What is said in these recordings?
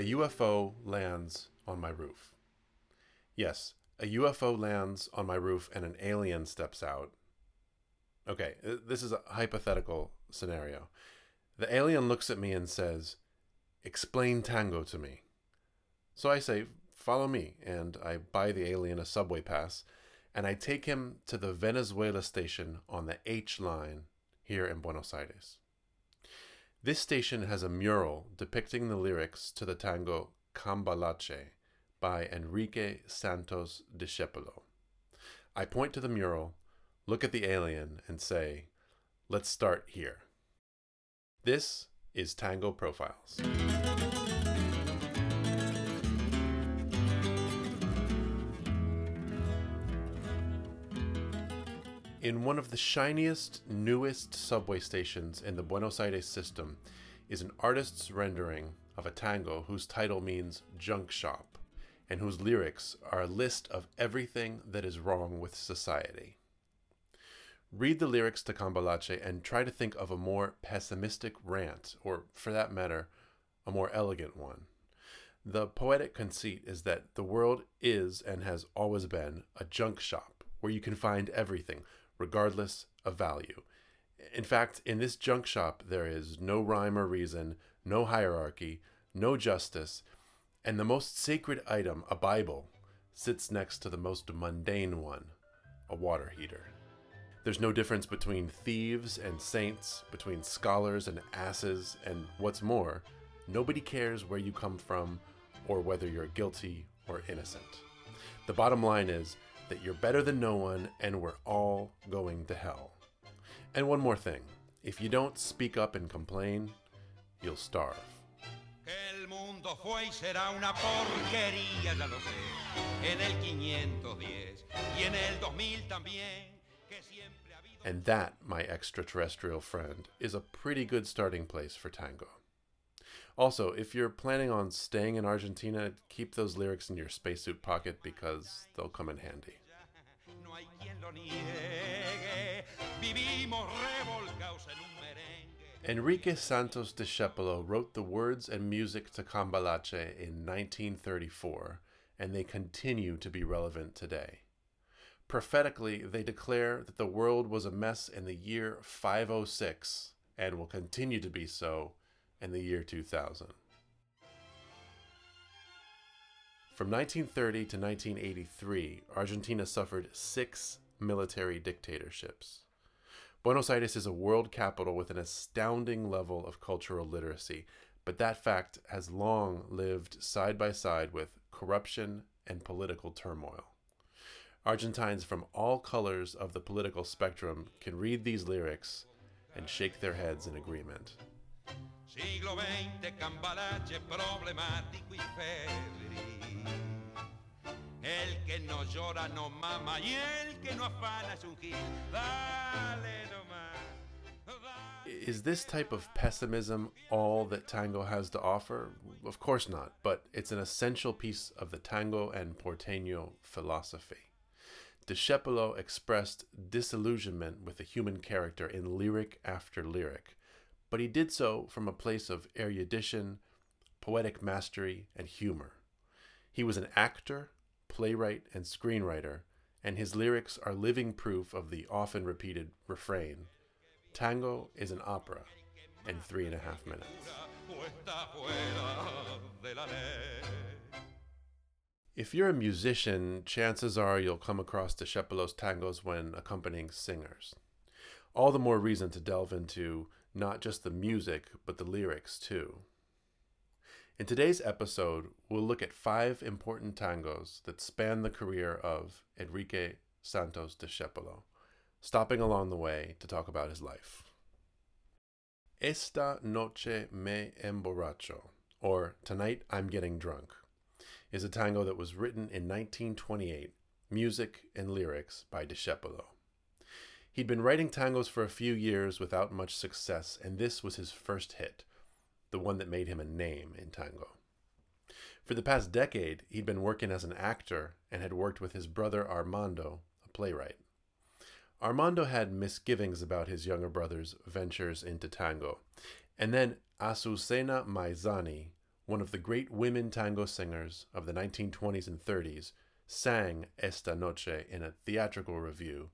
A UFO lands on my roof. Yes, a UFO lands on my roof and an alien steps out. Okay, uh, this is a hypothetical scenario. The alien looks at me and says, Explain tango to me. So I say, Follow me, and I buy the alien a subway pass, and I take him to the Venezuela station on the H line here in Buenos Aires. This station has a mural depicting the lyrics to the tango Cambalache by Enrique Santos Discepolo. I point to the mural, look at the alien, and say, Let's start here. This is Tango Profiles. In one of the shiniest, newest subway stations in the Buenos Aires system is an artist's rendering of a tango whose title means junk shop and whose lyrics are a list of everything that is wrong with society. Read the lyrics to Cambalache and try to think of a more pessimistic rant, or for that matter, a more elegant one. The poetic conceit is that the world is and has always been a junk shop where you can find everything regardless of value. In fact, in this junk shop, there is no rhyme or reason, no hierarchy, no justice, and the most sacred item, a Bible, sits next to the most mundane one, a water heater. There's no difference between thieves and saints, between scholars and asses, and what's more, nobody cares where you come from or whether you're guilty or innocent. The bottom line is, that you're better than no one and we're all going to hell. And one more thing if you don't speak up and complain, you'll starve. el mundo fue y será una porquería, ya lo sé, en el 510 y en el 2000 también. And that, my extraterrestrial friend, is a pretty good starting place for tango. Also, if you're planning on staying in Argentina, keep those lyrics in your spacesuit pocket because they'll come in handy. Enrique Santos de Discepolo wrote the words and music to Cambalache in 1934, and they continue to be relevant today. Prophetically, they declare that the world was a mess in the year 506 and will continue to be so in the year 2000. From 1930 to 1983, Argentina suffered six military dictatorships. Buenos Aires is a world capital with an astounding level of cultural literacy, but that fact has long lived side by side with corruption and political turmoil. Argentines from all colors of the political spectrum can read these lyrics and shake their heads in agreement. Siglo XX, cambalache problemático y febril. El que no llora no mama y el que no afana es un gil. Dale nomás. Is this type of pessimism all that tango has to offer? Of course not, but it's an essential piece of the tango and porteño philosophy. Discepolo expressed disillusionment with the human character in lyric after lyric, but he did so from a place of erudition, poetic mastery, and humor. He was an actor, playwright, and screenwriter, and his lyrics are living proof of the often repeated refrain Tango is an opera in three and a half minutes. If you're a musician, chances are you'll come across Discepolo's tangos when accompanying singers. All the more reason to delve into not just the music, but the lyrics too. In today's episode, we'll look at five important tangos that span the career of Enrique Santos de Discepolo, stopping along the way to talk about his life. Esta noche me emborracho, or Tonight I'm Getting Drunk, is a tango that was written in 1928, music and lyrics by de Discepolo. He'd been writing tangos for a few years without much success, and this was his first hit, the one that made him a name in tango. For the past decade, he'd been working as an actor and had worked with his brother Armando, a playwright. Armando had misgivings about his younger brother's ventures into tango, and then Azucena Maizani, one of the great women tango singers of the 1920s and 30s, sang Esta Noche in a theatrical revue,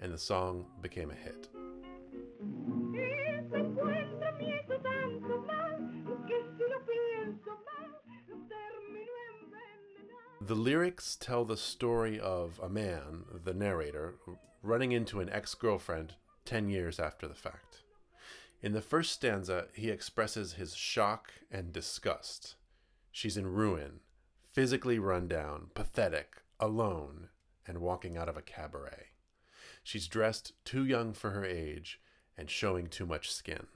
and the song became a hit. The lyrics tell the story of a man, the narrator, running into an ex girlfriend 10 years after the fact. In the first stanza, he expresses his shock and disgust. She's in ruin, physically run down, pathetic, alone, and walking out of a cabaret. She's dressed too young for her age and showing too much skin.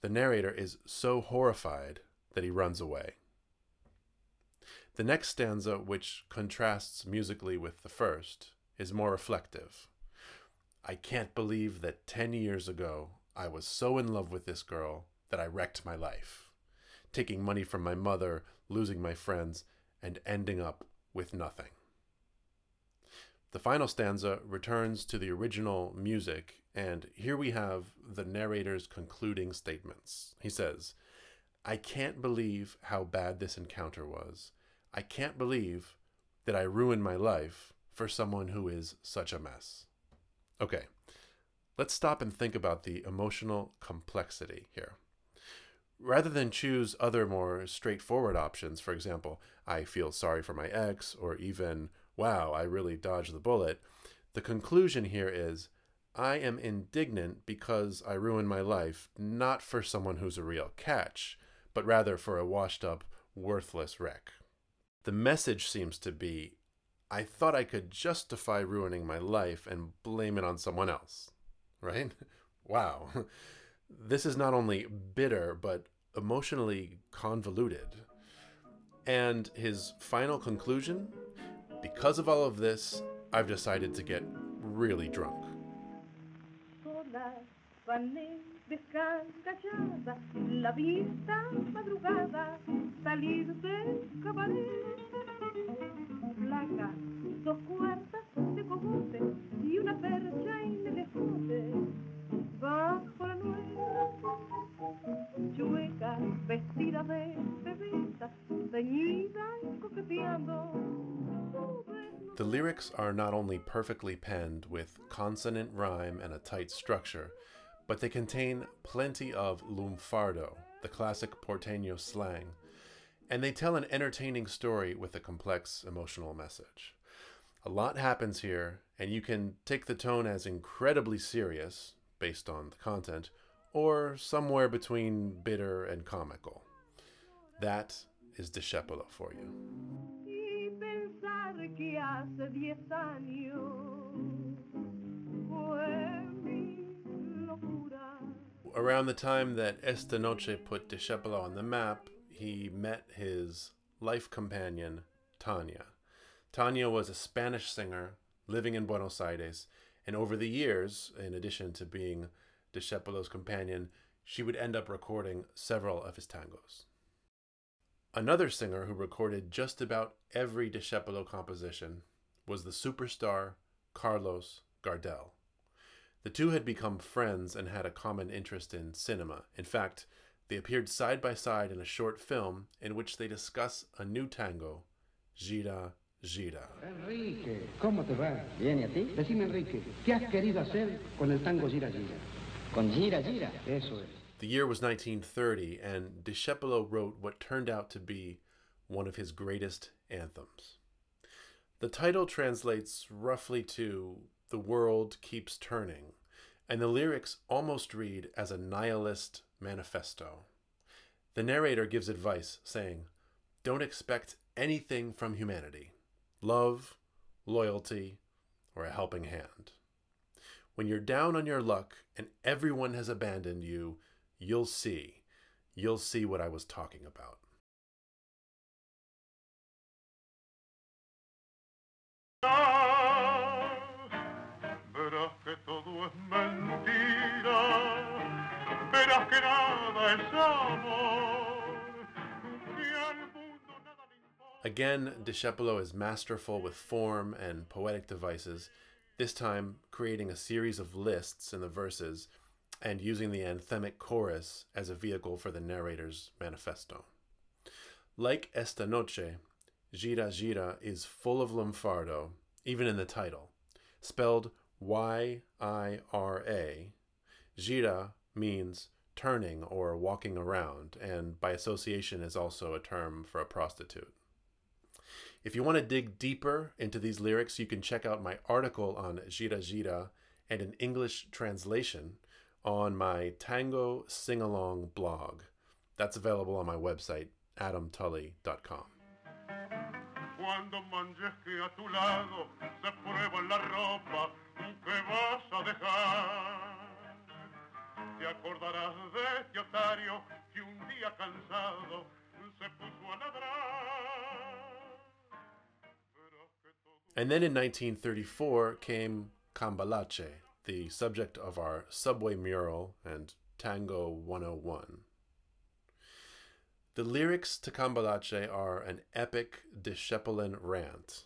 The narrator is so horrified that he runs away. The next stanza, which contrasts musically with the first, is more reflective. I can't believe that 10 years ago I was so in love with this girl that I wrecked my life, taking money from my mother, losing my friends, and ending up with nothing. The final stanza returns to the original music, and here we have the narrator's concluding statements. He says, I can't believe how bad this encounter was. I can't believe that I ruined my life for someone who is such a mess. Okay, let's stop and think about the emotional complexity here. Rather than choose other more straightforward options, for example, I feel sorry for my ex, or even, wow, I really dodged the bullet, the conclusion here is I am indignant because I ruined my life, not for someone who's a real catch, but rather for a washed up, worthless wreck. The message seems to be I thought I could justify ruining my life and blame it on someone else. Right? Wow. This is not only bitter, but emotionally convoluted. And his final conclusion because of all of this, I've decided to get really drunk. The lyrics are not only perfectly penned with consonant rhyme and a tight structure, but they contain plenty of lunfardo, the classic porteño slang, and they tell an entertaining story with a complex emotional message. A lot happens here, and you can take the tone as incredibly serious, based on the content, or somewhere between bitter and comical. That is Discepolo for you. Around the time that Esta Noche put Discepolo on the map, he met his life companion, Tania. Tania was a Spanish singer living in Buenos Aires, and over the years, in addition to being Discepolo's companion, she would end up recording several of his tangos. Another singer who recorded just about every Discepolo composition was the superstar Carlos Gardel. The two had become friends and had a common interest in cinema. In fact, they appeared side by side in a short film in which they discuss a new tango, Yira Yira. Enrique, ¿cómo te va? Bien, ¿y a ti? Decime, Enrique, ¿qué has querido hacer con el tango Yira Yira? Con Yira Yira? Eso es. The year was 1930, and Discepolo wrote what turned out to be one of his greatest anthems. The title translates roughly to the world keeps turning, and the lyrics almost read as a nihilist manifesto. The narrator gives advice saying, Don't expect anything from humanity love, loyalty, or a helping hand. When you're down on your luck and everyone has abandoned you, you'll see. You'll see what I was talking about. Again, Discepolo is masterful with form and poetic devices, this time creating a series of lists in the verses and using the anthemic chorus as a vehicle for the narrator's manifesto. Like Esta Noche, Yira Yira is full of lunfardo, even in the title. Spelled Y I R A, Yira means turning or walking around, and by association is also a term for a prostitute. If you want to dig deeper into these lyrics, you can check out my article on Yira Yira and an English translation on my Tango Sing Along blog. That's available on my website, adamtully.com. Cuando manches a tu lado se prueba la ropa que vas a dejar, te acordarás de este otario que un día cansado se puso a ladrar. And then in 1934 came Cambalache, the subject of our subway mural and Tango 101. The lyrics to Cambalache are an epic Disciplin rant.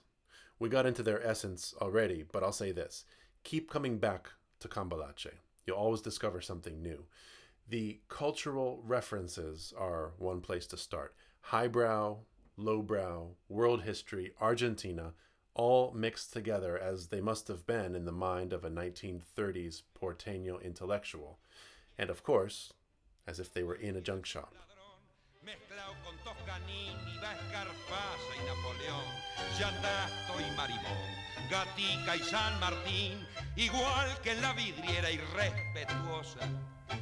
We got into their essence already, but I'll say this keep coming back to Cambalache. You'll always discover something new. The cultural references are one place to start highbrow, lowbrow, world history, Argentina, all mixed together as they must have been in the mind of a 1930s porteño intellectual. And of course, as if they were in a junk shop. Mezclado con Toscanini, Escarpasa y Napoleón, y Marimón, Gatica y San Martín, igual que en la vidriera irrespetuosa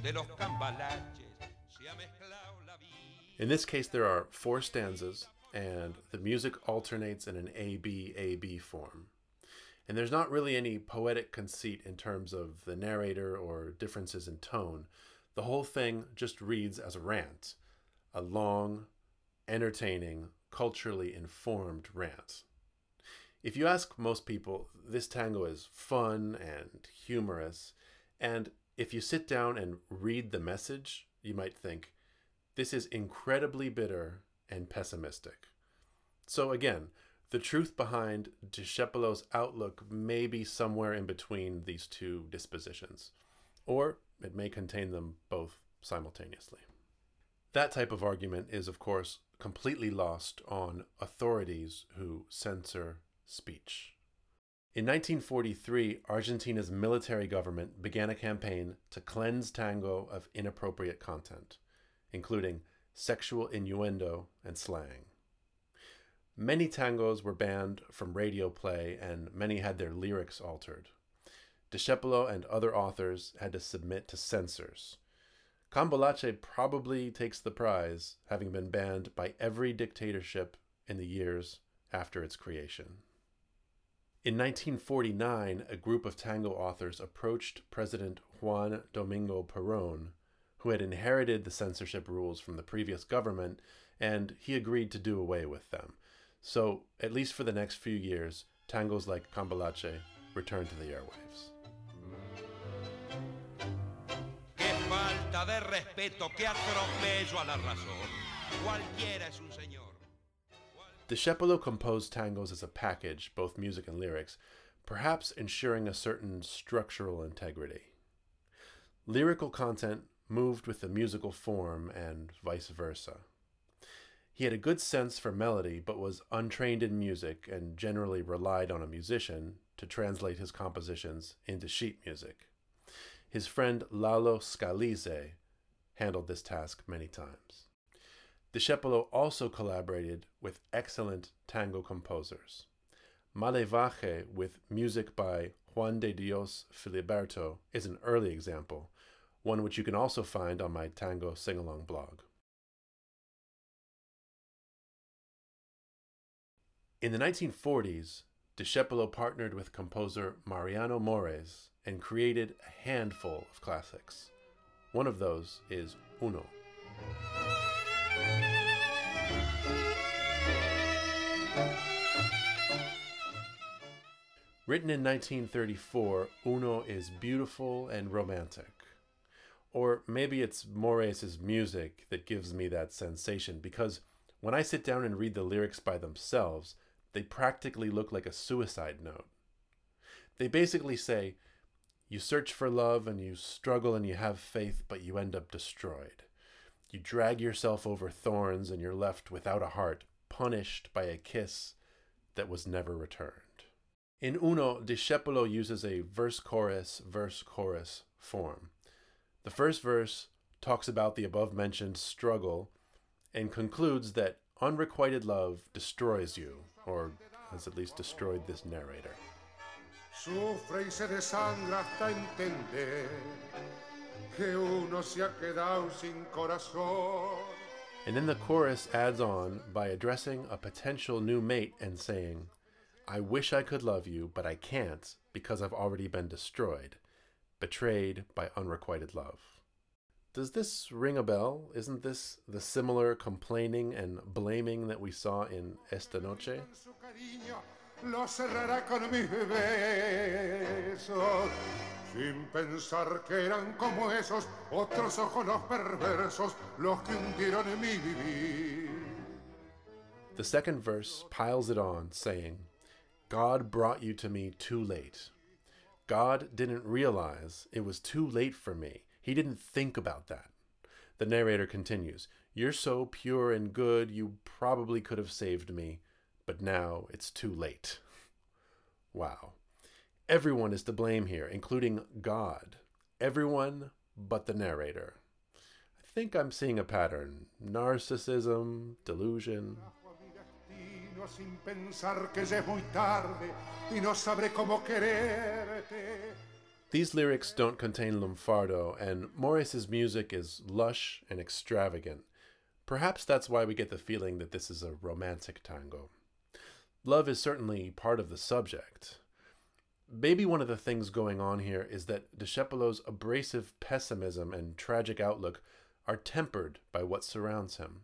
de los cambalaches, se ha mezclado la vida. In this case, there are four stanzas and the music alternates in an A B A B form. And there's not really any poetic conceit in terms of the narrator or differences in tone. The whole thing just reads as a rant, a long, entertaining, culturally informed rant. If you ask most people, this tango is fun and humorous, and if you sit down and read the message, you might think, this is incredibly bitter and pessimistic. So again, the truth behind Discepolo's outlook may be somewhere in between these two dispositions, or it may contain them both simultaneously. That type of argument is, of course, completely lost on authorities who censor speech. In 1943, Argentina's military government began a campaign to cleanse tango of inappropriate content, including sexual innuendo, and slang. Many tangos were banned from radio play, and many had their lyrics altered. Discepolo and other authors had to submit to censors. Cambalache probably takes the prize, having been banned by every dictatorship in the years after its creation. In 1949, a group of tango authors approached President Juan Domingo Perón who had inherited the censorship rules from the previous government, and he agreed to do away with them. So, at least for the next few years, tangos like Cambalache returned to the airwaves. The Discepolo composed tangos as a package, both music and lyrics, perhaps ensuring a certain structural integrity. Lyrical content moved with the musical form and vice versa. He had a good sense for melody, but was untrained in music and generally relied on a musician to translate his compositions into sheet music. His friend Lalo Scalise handled this task many times. Discepolo also collaborated with excellent tango composers. Malevaje, with music by Juan de Dios Filiberto, is an early example, one which you can also find on my Tango Sing Along blog. In the 1940s, Discepolo partnered with composer Mariano Mores and created a handful of classics. One of those is Uno. Written in 1934, Uno is beautiful and romantic. Or maybe it's Mores' music that gives me that sensation because when I sit down and read the lyrics by themselves, they practically look like a suicide note. They basically say, You search for love and you struggle and you have faith, but you end up destroyed. You drag yourself over thorns and you're left without a heart, punished by a kiss that was never returned. In Uno, Discepolo uses a verse chorus, verse chorus form. The first verse talks about the above mentioned struggle and concludes that unrequited love destroys you, or has at least destroyed this narrator. Sufre y se desangra hasta entender que uno se ha quedado sin corazón. And then the chorus adds on by addressing a potential new mate and saying, I wish I could love you, but I can't because I've already been destroyed, betrayed by unrequited love. Does this ring a bell? Isn't this the similar complaining and blaming that we saw in Esta Noche? Lo cerrará con mis besos, sin pensar que eran como esos otros ojos los perversos los que hundieron mi vivir. The second verse piles it on, saying, God brought you to me too late. God didn't realize it was too late for me. He didn't think about that. The narrator continues You're so pure and good, you probably could have saved me, but now it's too late. Wow. Everyone is to blame here, including God. Everyone but the narrator. I think I'm seeing a pattern narcissism, delusion, sin pensar que es muy tarde y no sabré cómo quererte. These lyrics don't contain lunfardo, and Mores's music is lush and extravagant. Perhaps that's why we get the feeling that this is a romantic tango. Love is certainly part of the subject. Maybe one of the things going on here is that Discepolo's abrasive pessimism and tragic outlook are tempered by what surrounds him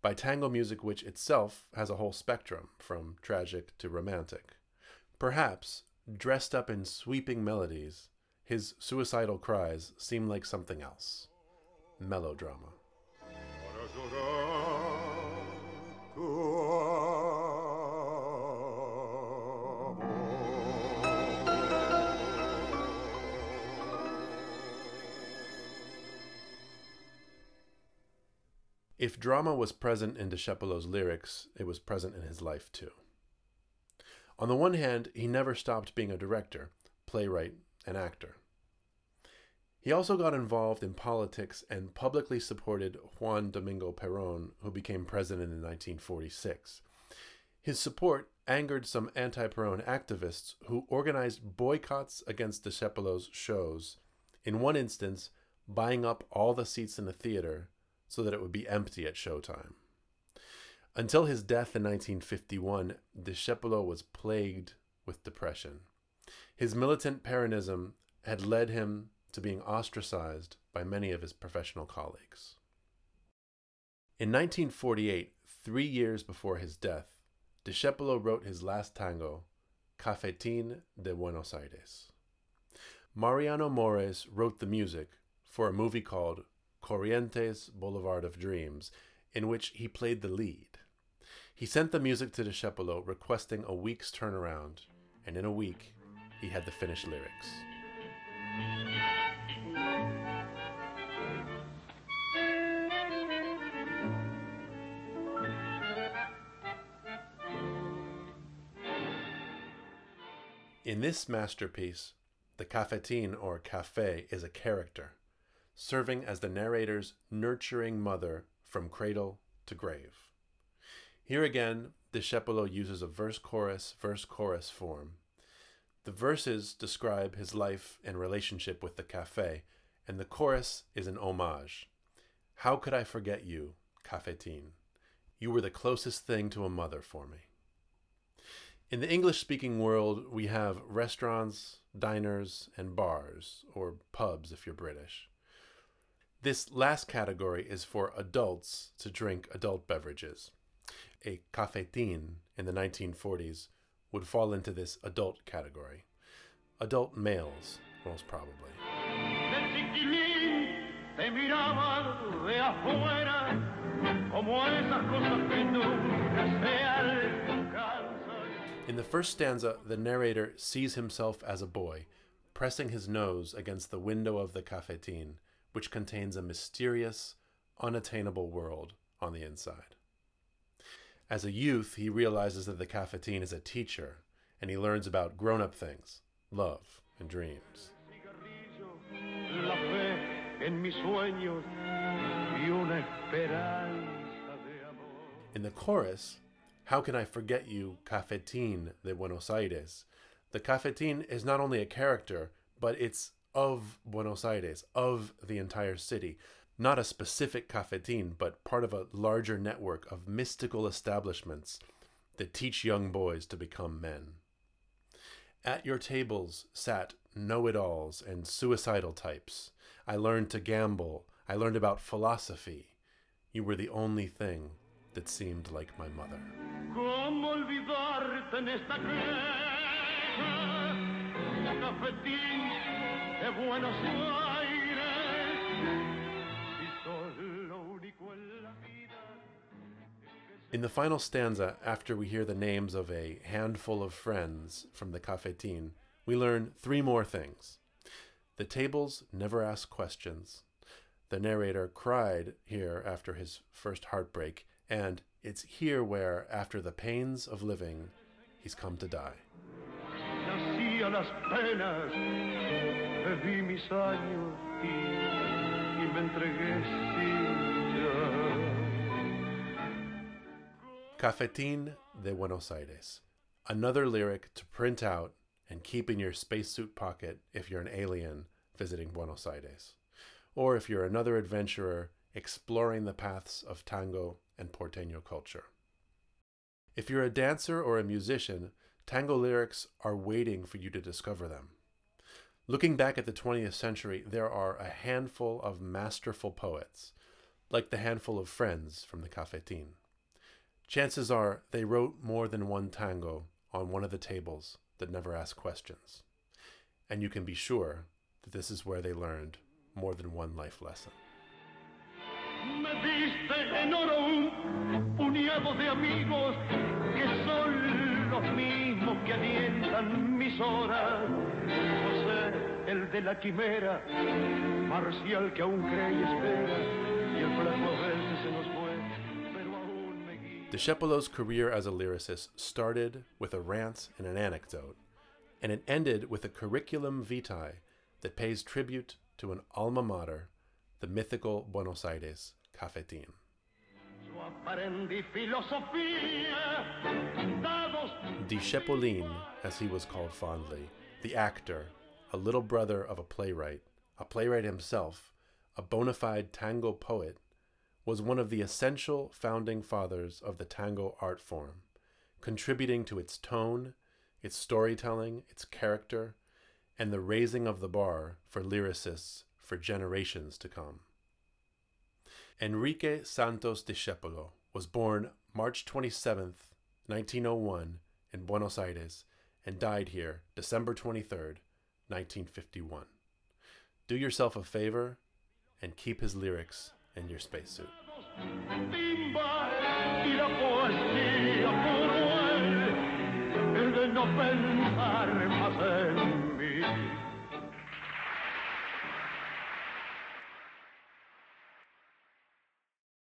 by tango music, which itself has a whole spectrum from tragic to romantic. Perhaps, dressed up in sweeping melodies, his suicidal cries seem like something else melodrama. If drama was present in Discepolo's lyrics, it was present in his life too. On the one hand, he never stopped being a director, playwright, and actor. He also got involved in politics and publicly supported Juan Domingo Perón, who became president in 1946. His support angered some anti Perón activists who organized boycotts against Discepolo's shows, in one instance, buying up all the seats in the theater so that it would be empty at showtime. Until his death in 1951, Discepolo was plagued with depression. His militant Peronism had led him to being ostracized by many of his professional colleagues. In 1948, three years before his death, Discepolo wrote his last tango, Cafetin de Buenos Aires. Mariano Mores wrote the music for a movie called Corrientes Boulevard of Dreams, in which he played the lead. He sent the music to Discepolo requesting a week's turnaround, and in a week, he had the finished lyrics. In this masterpiece, the cafetin or cafe is a character serving as the narrator's nurturing mother from cradle to grave. Here again, Discepolo uses a verse chorus, verse chorus form. The verses describe his life and relationship with the cafe, and the chorus is an homage. How could I forget you, cafetin? You were the closest thing to a mother for me. In the English speaking world, we have restaurants, diners, and bars, or pubs if you're British. This last category is for adults to drink adult beverages. A cafetin in the 1940s would fall into this adult category. Adult males, most probably. In the first stanza, the narrator sees himself as a boy, pressing his nose against the window of the cafetin which contains a mysterious, unattainable world on the inside. As a youth, he realizes that the cafetin is a teacher, and he learns about grown up things, love, and dreams. la fe en mis sueños y una esperanza de amor. In the chorus, How Can I Forget You, Cafetin de Buenos Aires? The cafetin is not only a character, but it's of Buenos Aires, of the entire city. Not a specific cafetin, but part of a larger network of mystical establishments that teach young boys to become men. At your tables sat know it alls and suicidal types. I learned to gamble. I learned about philosophy. You were the only thing that seemed like my mother. ¿Cómo olvidarte en esta queja? Cafetín de Buenos Aires. Y sos lo único en la vida. In the final stanza, after we hear the names of a handful of friends from the cafetin, we learn three more things. The tables never ask questions. The narrator cried here after his first heartbreak, and it's here where, after the pains of living, he's come to die. Viví mis años y, y me entregué sin ya. Cafetin de Buenos Aires. Another lyric to print out and keep in your spacesuit pocket if you're an alien visiting Buenos Aires, or if you're another adventurer exploring the paths of tango and porteño culture. If you're a dancer or a musician, tango lyrics are waiting for you to discover them. Looking back at the 20th century, there are a handful of masterful poets, like the handful of friends from the cafetin. Chances are they wrote more than one tango on one of the tables that never ask questions. And you can be sure that this is where they learned more than one life lesson. Me diste en oro un puñado de amigos que son los mismos que alientan mis horas. José, el de la quimera, Marcial que aún cree y espera, y el flaco que se nos fue, pero aún me guía. Discepolo's career as a lyricist started with a rant and an anecdote, and it ended with a curriculum vitae that pays tribute to an alma mater, the mythical Buenos Aires Cafetin. Yo aprendí filosofía, dados Discepolin, as he was called fondly, the actor, a little brother of a playwright, a playwright himself, a bona fide tango poet, was one of the essential founding fathers of the tango art form, contributing to its tone, its storytelling, its character, and the raising of the bar for lyricists for generations to come. Enrique Santos Discepolo was born March 27th, 1901, in Buenos Aires and died here December 23rd, 1951. Do yourself a favor and keep his lyrics in your spacesuit.